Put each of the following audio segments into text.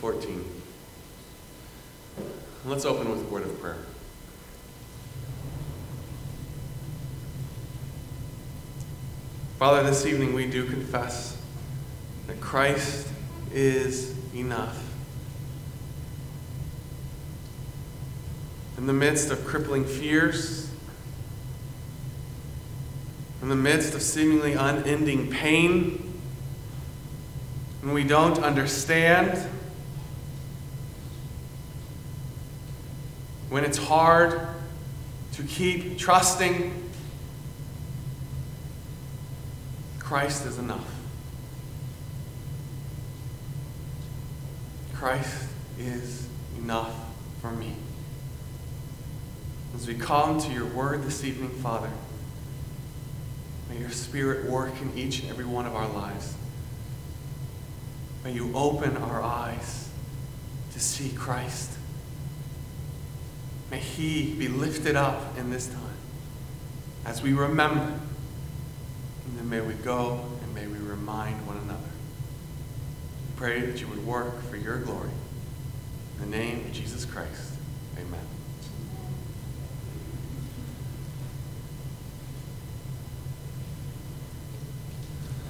14. Let's open with a word of prayer. Father, this evening we do confess that Christ is enough. In the midst of crippling fears, in the midst of seemingly unending pain, when we don't understand, when it's hard to keep trusting, Christ is enough. Christ is enough for me. As we come to your word this evening, Father, may your Spirit work in each and every one of our lives. May you open our eyes to see Christ. May he be lifted up in this time as we remember. And then may we go and may we remind one another. Pray that you would work for your glory. In the name of Jesus Christ, amen.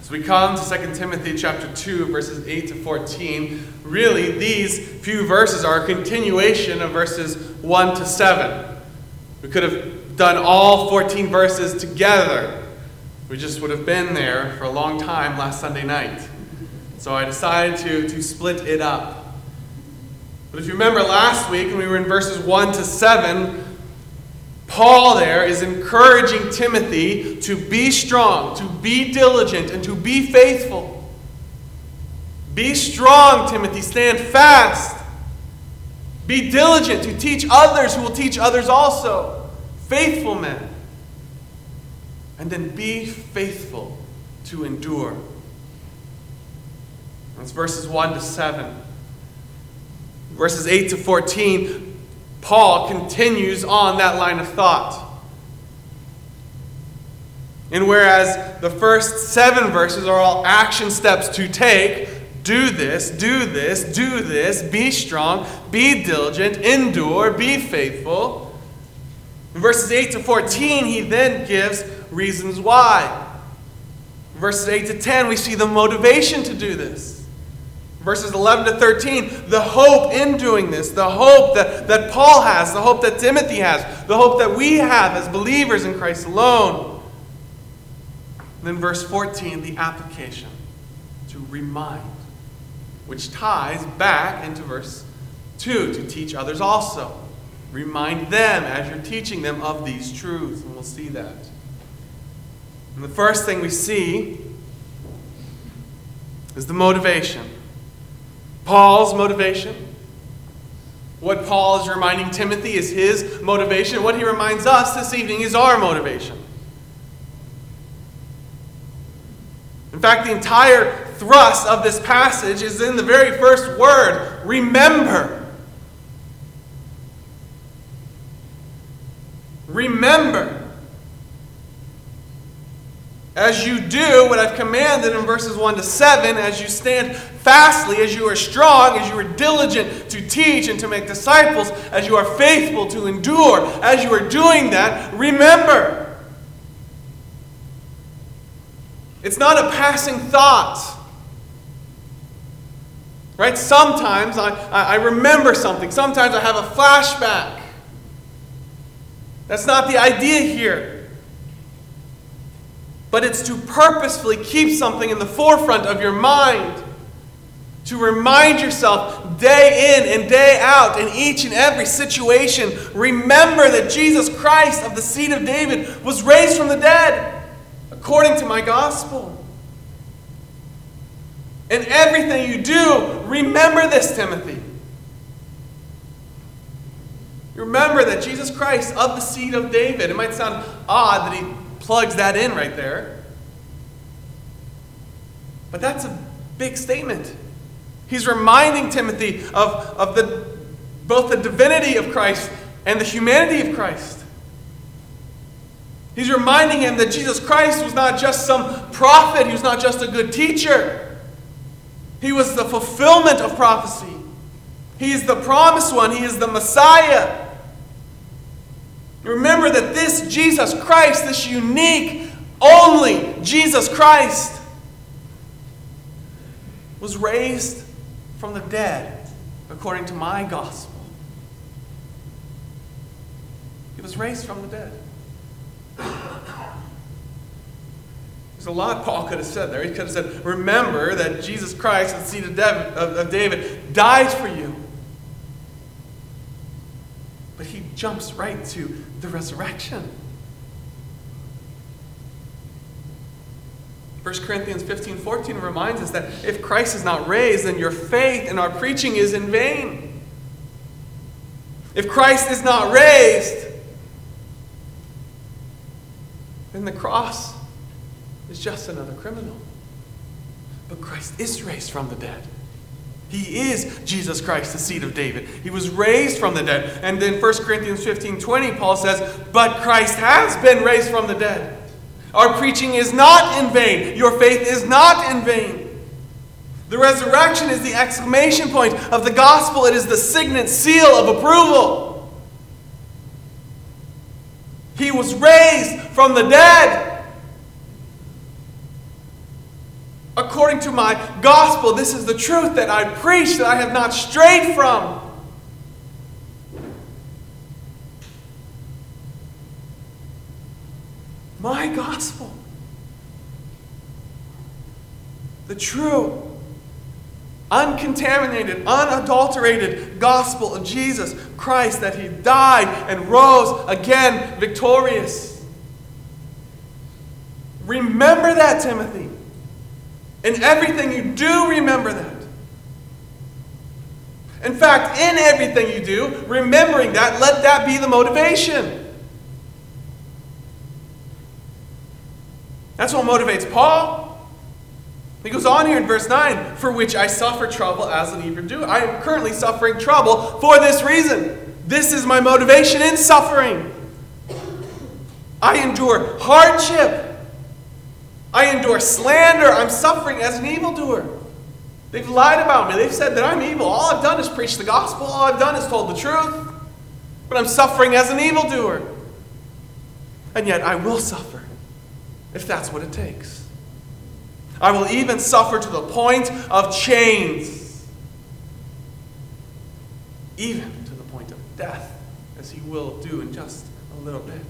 As we come to 2 Timothy chapter 2, verses 8 to 14, really these few verses are a continuation of verses 1 to 7. We could have done all 14 verses together. We just would have been there for a long time last Sunday night. So I decided to, to split it up. But if you remember last week, when we were in verses 1 to 7, Paul there is encouraging Timothy to be strong, to be diligent, and to be faithful. Be strong, Timothy. Stand fast. Be diligent to teach others who will teach others also. Faithful men. And then be faithful to endure. That's verses 1 to 7. Verses 8 to 14, Paul continues on that line of thought. And whereas the first seven verses are all action steps to take, do this, do this, do this, be strong, be diligent, endure, be faithful. In verses 8 to 14, he then gives reasons why. In verses 8 to 10, we see the motivation to do this. Verses 11 to 13, the hope in doing this, the hope that, that Paul has, the hope that Timothy has, the hope that we have as believers in Christ alone. And then verse 14, the application to remind, which ties back into verse 2 to teach others also. Remind them as you're teaching them of these truths, and we'll see that. And the first thing we see is the motivation. Paul's motivation. What Paul is reminding Timothy is his motivation. What he reminds us this evening is our motivation. In fact, the entire thrust of this passage is in the very first word remember. Remember. As you do what I've commanded in verses 1 to 7, as you stand fastly, as you are strong, as you are diligent to teach and to make disciples, as you are faithful to endure, as you are doing that, remember. It's not a passing thought. Right? Sometimes I, I remember something. Sometimes I have a flashback. That's not the idea here but it's to purposefully keep something in the forefront of your mind. To remind yourself day in and day out in each and every situation, remember that Jesus Christ of the seed of David was raised from the dead, according to my gospel. In everything you do, remember this, Timothy. Remember that Jesus Christ of the seed of David, it might sound odd that he plugs that in right there. But that's a big statement. He's reminding Timothy of, of the, both the divinity of Christ and the humanity of Christ. He's reminding him that Jesus Christ was not just some prophet, he was not just a good teacher. He was the fulfillment of prophecy. He is the promised one, He is the Messiah. Remember that this Jesus Christ, this unique, only Jesus Christ, was raised from the dead according to my gospel. He was raised from the dead. There's a lot Paul could have said there. He could have said, Remember that Jesus Christ, the seed of David, died for you. But he jumps right to the resurrection. 1 Corinthians 15 14 reminds us that if Christ is not raised, then your faith and our preaching is in vain. If Christ is not raised, then the cross is just another criminal. But Christ is raised from the dead. He is Jesus Christ, the seed of David. He was raised from the dead. And then 1 Corinthians 15 20, Paul says, But Christ has been raised from the dead. Our preaching is not in vain. Your faith is not in vain. The resurrection is the exclamation point of the gospel, it is the signet seal of approval. He was raised from the dead. according to my gospel. This is the truth that I preach, that I have not strayed from. My gospel. The true, uncontaminated, unadulterated gospel of Jesus Christ, that he died and rose again victorious. Remember that, Timothy. In everything you do, remember that. In fact, in everything you do, remembering that, let that be the motivation. That's what motivates Paul. He goes on here in verse 9, for which I suffer trouble as an evildoer. I am currently suffering trouble for this reason. This is my motivation in suffering. I endure hardship I endure slander. I'm suffering as an evildoer. They've lied about me. They've said that I'm evil. All I've done is preach the gospel. All I've done is told the truth. But I'm suffering as an evildoer. And yet I will suffer if that's what it takes. I will even suffer to the point of chains, even to the point of death, as he will do in just a little bit.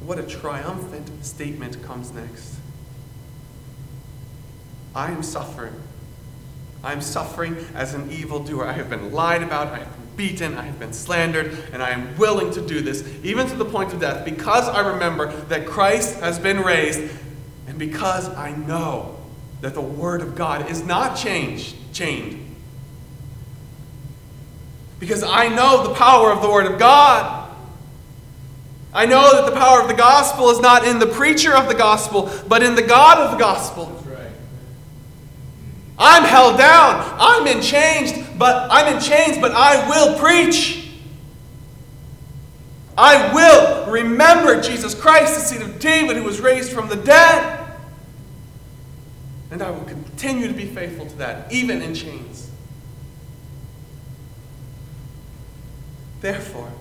What a triumphant statement comes next. I am suffering. I am suffering as an evildoer. I have been lied about, I have beaten, I have been slandered, and I am willing to do this, even to the point of death, because I remember that Christ has been raised, and because I know that the Word of God is not changed, chained. Because I know the power of the Word of God. I know that the power of the gospel is not in the preacher of the gospel, but in the God of the gospel. I'm held down. I'm in chains, but I'm in chains, but I will preach. I will remember Jesus Christ, the seed of David, who was raised from the dead. And I will continue to be faithful to that, even in chains. Therefore,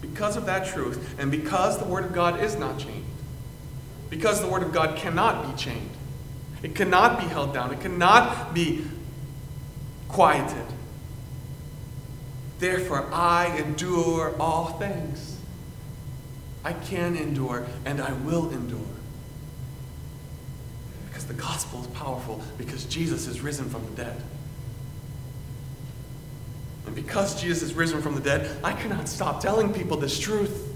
because of that truth, and because the Word of God is not chained, because the Word of God cannot be chained, it cannot be held down, it cannot be quieted. Therefore, I endure all things. I can endure, and I will endure. Because the gospel is powerful, because Jesus is risen from the dead. And because Jesus is risen from the dead, I cannot stop telling people this truth.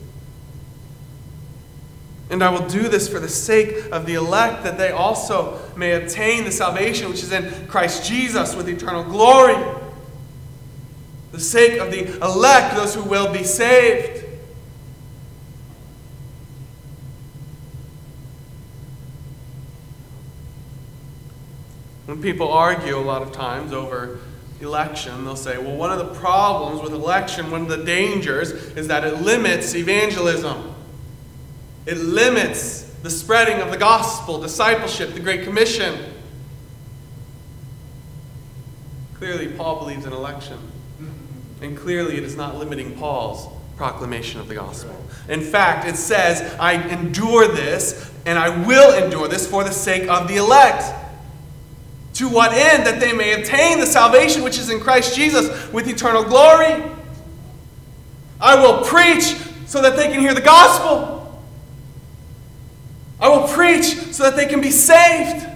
And I will do this for the sake of the elect, that they also may obtain the salvation which is in Christ Jesus with eternal glory. The sake of the elect, those who will be saved. When people argue a lot of times over election, they'll say, well, one of the problems with election, one of the dangers, is that it limits evangelism. It limits the spreading of the gospel, discipleship, the Great Commission. Clearly, Paul believes in election. And clearly, it is not limiting Paul's proclamation of the gospel. In fact, it says, I endure this, and I will endure this for the sake of the elect. To what end? That they may obtain the salvation which is in Christ Jesus with eternal glory. I will preach so that they can hear the gospel. I will preach so that they can be saved.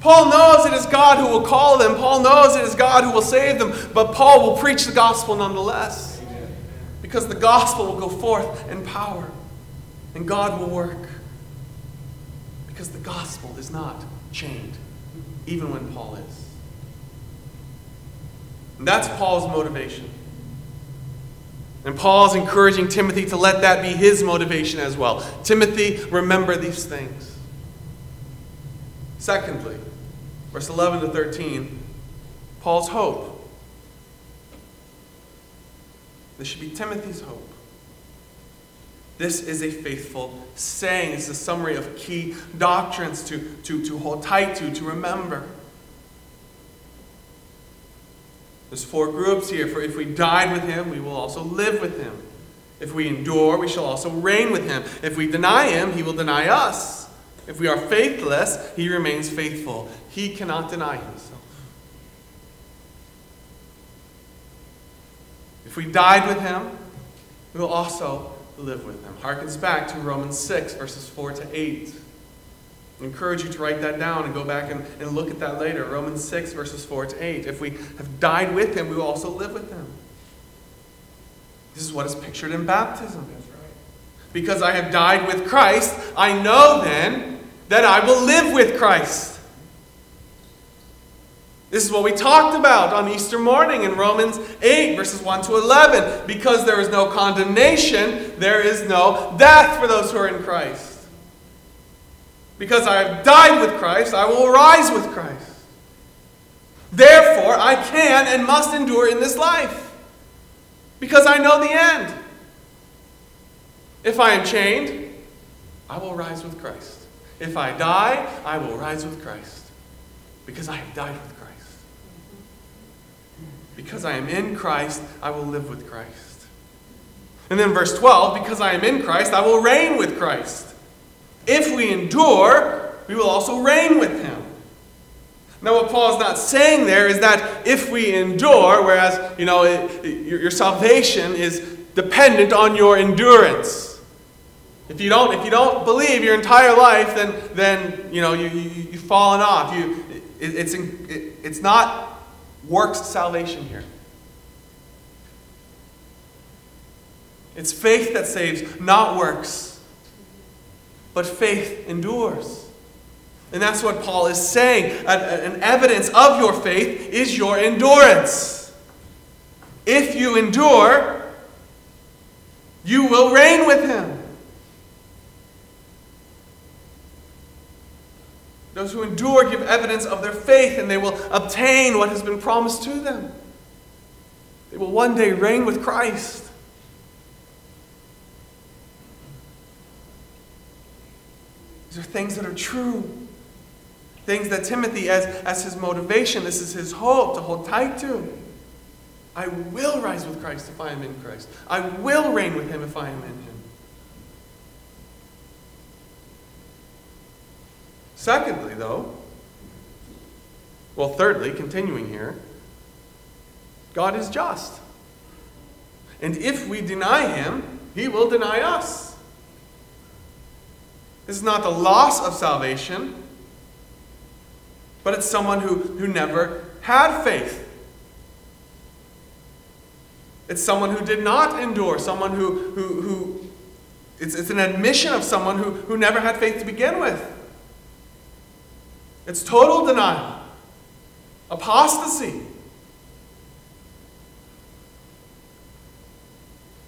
Paul knows it is God who will call them. Paul knows it is God who will save them. But Paul will preach the gospel nonetheless. Because the gospel will go forth in power. And God will work. Because the gospel is not chained, even when Paul is. And that's Paul's motivation. And Paul's encouraging Timothy to let that be his motivation as well. Timothy, remember these things. Secondly, verse 11 to 13, Paul's hope. This should be Timothy's hope. This is a faithful saying. It's a summary of key doctrines to, to, to hold tight to, to remember. There's four groups here. For if we died with him, we will also live with him. If we endure, we shall also reign with him. If we deny him, he will deny us. If we are faithless, he remains faithful. He cannot deny himself. If we died with him, we will also live with him. Harkens back to Romans 6, verses 4 to 8. I encourage you to write that down and go back and, and look at that later. Romans 6, verses 4 to 8. If we have died with him, we will also live with him. This is what is pictured in baptism. Because I have died with Christ, I know then that I will live with Christ. This is what we talked about on Easter morning in Romans 8, verses 1 to 11. Because there is no condemnation, there is no death for those who are in Christ. Because I have died with Christ, I will rise with Christ. Therefore, I can and must endure in this life. Because I know the end. If I am chained, I will rise with Christ. If I die, I will rise with Christ. Because I have died with Christ. Because I am in Christ, I will live with Christ. And then verse 12, because I am in Christ, I will reign with Christ. If we endure, we will also reign with him. Now, what Paul's not saying there is that if we endure, whereas, you know, it, your, your salvation is dependent on your endurance. If you don't, if you don't believe your entire life, then, then you know, you, you, you've fallen off. You, it, it's, it, it's not works salvation here. It's faith that saves, not works but faith endures. And that's what Paul is saying. An evidence of your faith is your endurance. If you endure, you will reign with him. Those who endure give evidence of their faith and they will obtain what has been promised to them. They will one day reign with Christ. These are things that are true. Things that Timothy, as, as his motivation, this is his hope to hold tight to. I will rise with Christ if I am in Christ. I will reign with him if I am in him. Secondly, though, well, thirdly, continuing here, God is just. And if we deny him, he will deny us. This is not the loss of salvation, but it's someone who, who never had faith. It's someone who did not endure, someone who, who, who it's, it's an admission of someone who, who never had faith to begin with. It's total denial, apostasy.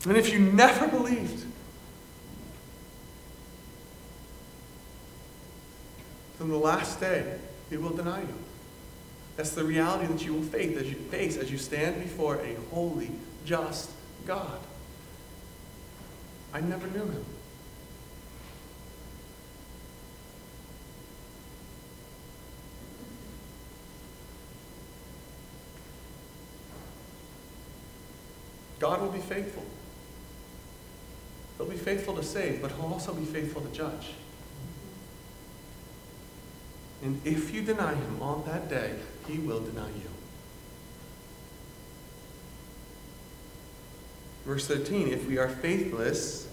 And if you never believed, from the last day, he will deny you. That's the reality that you will face as you, face as you stand before a holy, just God. I never knew him. God will be faithful. He'll be faithful to save, but he'll also be faithful to judge. And if you deny him on that day, he will deny you. Verse 13 If we are faithless,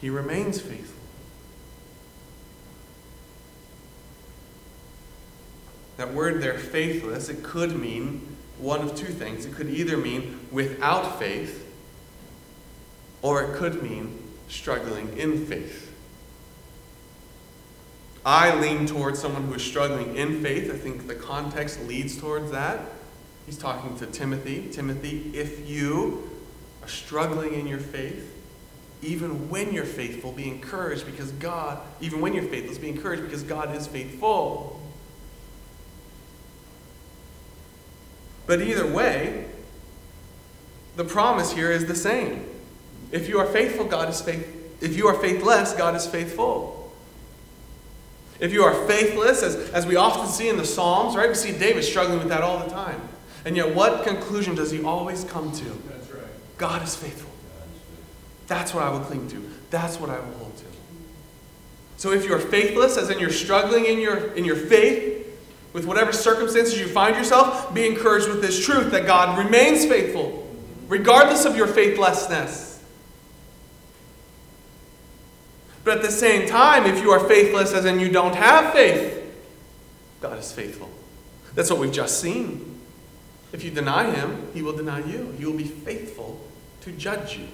he remains faithful. That word there, faithless, it could mean one of two things. It could either mean without faith, or it could mean struggling in faith. I lean towards someone who is struggling in faith. I think the context leads towards that. He's talking to Timothy. Timothy, if you are struggling in your faith, even when you're faithful, be encouraged because God, even when you're faithless, be encouraged because God is faithful. But either way, the promise here is the same. If you are faithful, God is faith. If you are faithless, God is faithful. If you are faithless, as, as we often see in the Psalms, right? We see David struggling with that all the time. And yet, what conclusion does he always come to? That's right. God is faithful. That's what I will cling to. That's what I will hold to. So if you're faithless, as in you're struggling in your, in your faith, with whatever circumstances you find yourself, be encouraged with this truth that God remains faithful, regardless of your faithlessness. But at the same time, if you are faithless, as in you don't have faith, God is faithful. That's what we've just seen. If you deny Him, He will deny you. He will be faithful to judge you,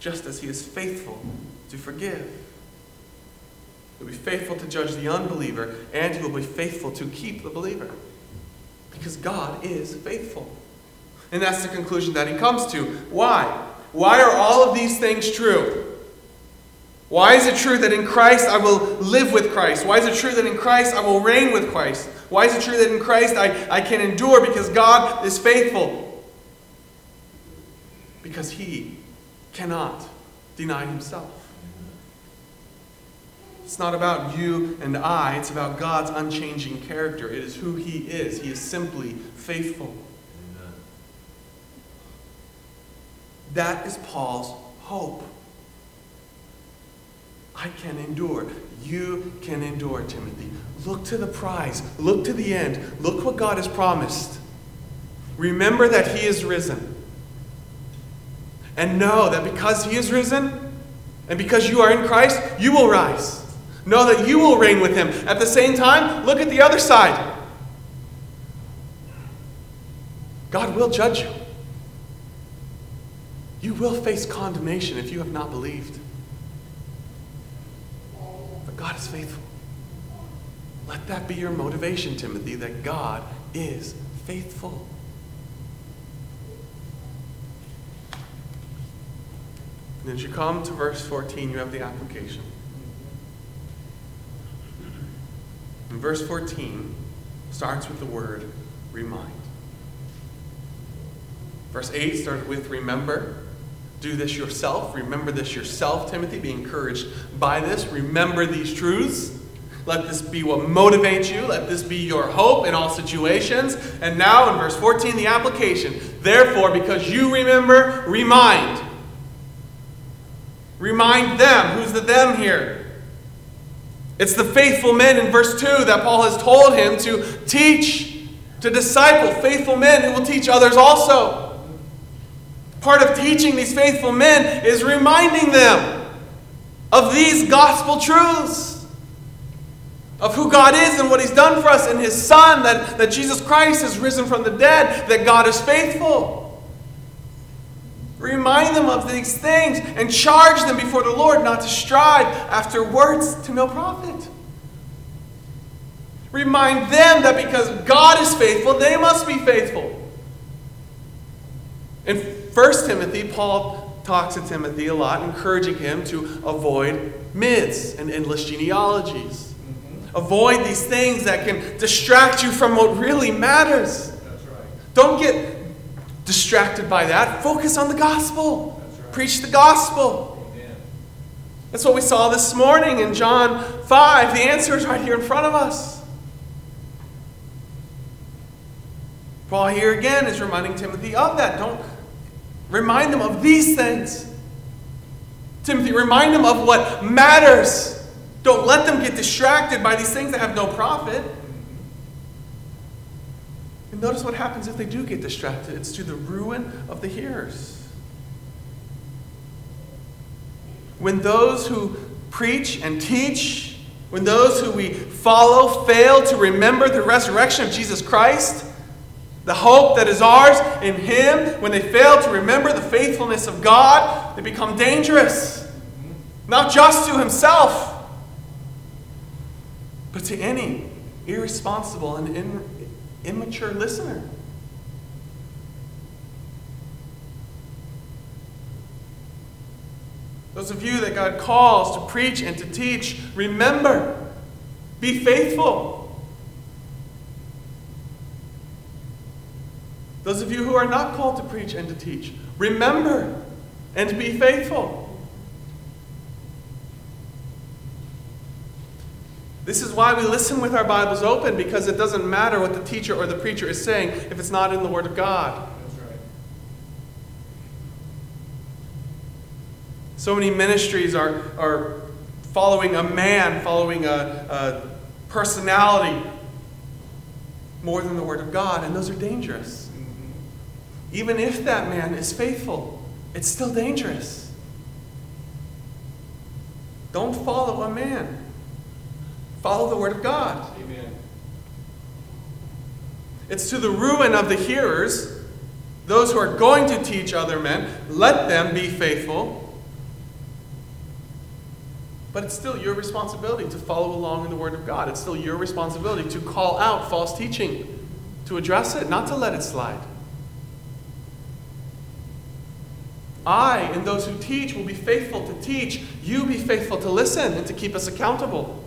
just as He is faithful to forgive. He'll be faithful to judge the unbeliever, and he will be faithful to keep the believer. Because God is faithful. And that's the conclusion that he comes to. Why? Why are all of these things true? Why is it true that in Christ I will live with Christ? Why is it true that in Christ I will reign with Christ? Why is it true that in Christ I, I can endure because God is faithful? Because he cannot deny himself. It's not about you and I, it's about God's unchanging character. It is who He is. He is simply faithful. That is Paul's hope. I can endure. You can endure, Timothy. Look to the prize. Look to the end. Look what God has promised. Remember that He is risen. And know that because He is risen, and because you are in Christ, you will rise. Know that you will reign with him. At the same time, look at the other side. God will judge you. You will face condemnation if you have not believed. God is faithful. Let that be your motivation, Timothy, that God is faithful. And as you come to verse 14, you have the application. And verse 14 starts with the word remind. Verse 8 starts with remember. Do this yourself. Remember this yourself, Timothy. Be encouraged by this. Remember these truths. Let this be what motivates you. Let this be your hope in all situations. And now in verse 14, the application. Therefore, because you remember, remind. Remind them. Who's the them here? It's the faithful men in verse 2 that Paul has told him to teach, to disciple faithful men who will teach others also. Part of teaching these faithful men is reminding them of these gospel truths of who God is and what He's done for us and His Son, that, that Jesus Christ has risen from the dead, that God is faithful. Remind them of these things and charge them before the Lord not to strive after words to no profit. Remind them that because God is faithful, they must be faithful. In 1 Timothy, Paul talks to Timothy a lot, encouraging him to avoid myths and endless genealogies. Mm-hmm. Avoid these things that can distract you from what really matters. That's right. Don't get distracted by that. Focus on the gospel. Right. Preach the gospel. Amen. That's what we saw this morning in John 5. The answer is right here in front of us. Paul here again is reminding Timothy of that. Don't, Remind them of these things. Timothy, remind them of what matters. Don't let them get distracted by these things that have no profit. And notice what happens if they do get distracted it's to the ruin of the hearers. When those who preach and teach, when those who we follow fail to remember the resurrection of Jesus Christ, the hope that is ours in Him, when they fail to remember the faithfulness of God, they become dangerous. Not just to Himself, but to any irresponsible and in, immature listener. Those of you that God calls to preach and to teach, remember, be faithful. Those of you who are not called to preach and to teach, remember and be faithful. This is why we listen with our Bibles open because it doesn't matter what the teacher or the preacher is saying if it's not in the Word of God. So many ministries are, are following a man, following a, a personality more than the Word of God, and those are dangerous. Even if that man is faithful, it's still dangerous. Don't follow a man, follow the Word of God. Amen. It's to the ruin of the hearers, those who are going to teach other men, let them be faithful. But it's still your responsibility to follow along in the Word of God. It's still your responsibility to call out false teaching, to address it, not to let it slide. I and those who teach will be faithful to teach. You be faithful to listen and to keep us accountable.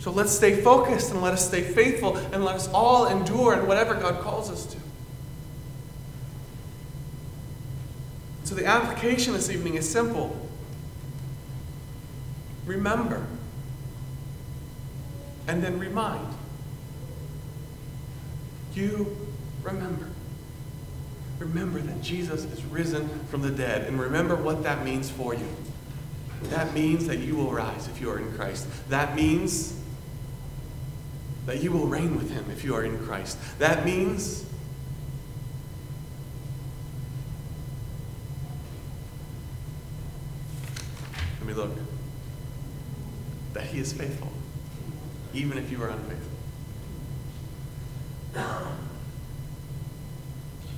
So let's stay focused and let us stay faithful and let us all endure in whatever God calls us to. So the application this evening is simple. Remember. And then remind. You remember. Remember that Jesus is risen from the dead. And remember what that means for you. That means that you will rise if you are in Christ. That means that you will reign with him if you are in Christ. That means Let me look. That he is faithful, even if you are unfaithful.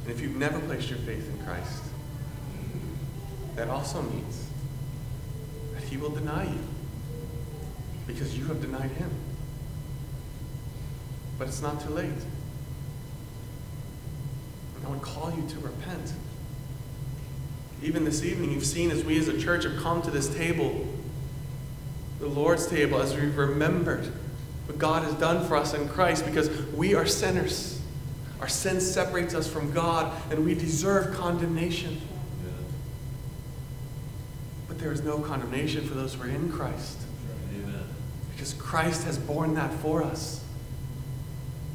And if you've never placed your faith in Christ, that also means that he will deny you because you have denied him. But it's not too late. And I would call you to repent. Even this evening, you've seen as we as a church have come to this table, the Lord's table, as we've remembered what God has done for us in Christ because we are sinners. Our sin separates us from God and we deserve condemnation. But there is no condemnation for those who are in Christ Amen. because Christ has borne that for us.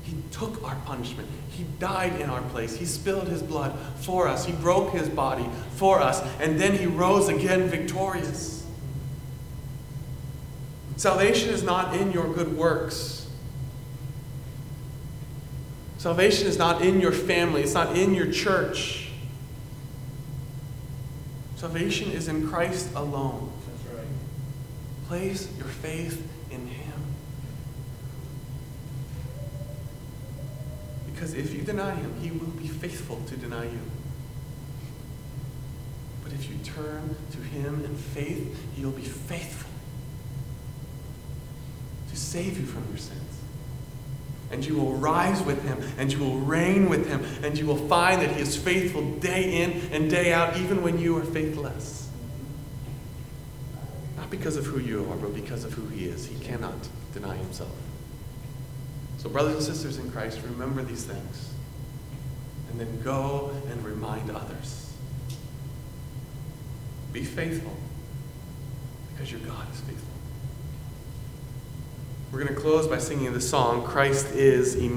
He took our punishment. He died in our place. He spilled his blood for us. He broke his body for us. And then he rose again victorious. Salvation is not in your good works. Salvation is not in your family. It's not in your church. Salvation is in Christ alone. That's right. Place your faith in him. Because if you deny him, he will be faithful to deny you. But if you turn to him in faith, he'll be faithful to save you from your sins. And you will rise with him, and you will reign with him, and you will find that he is faithful day in and day out, even when you are faithless. Not because of who you are, but because of who he is. He cannot deny himself. So, brothers and sisters in Christ, remember these things. And then go and remind others. Be faithful because your God is faithful. We're going to close by singing the song, Christ is enough.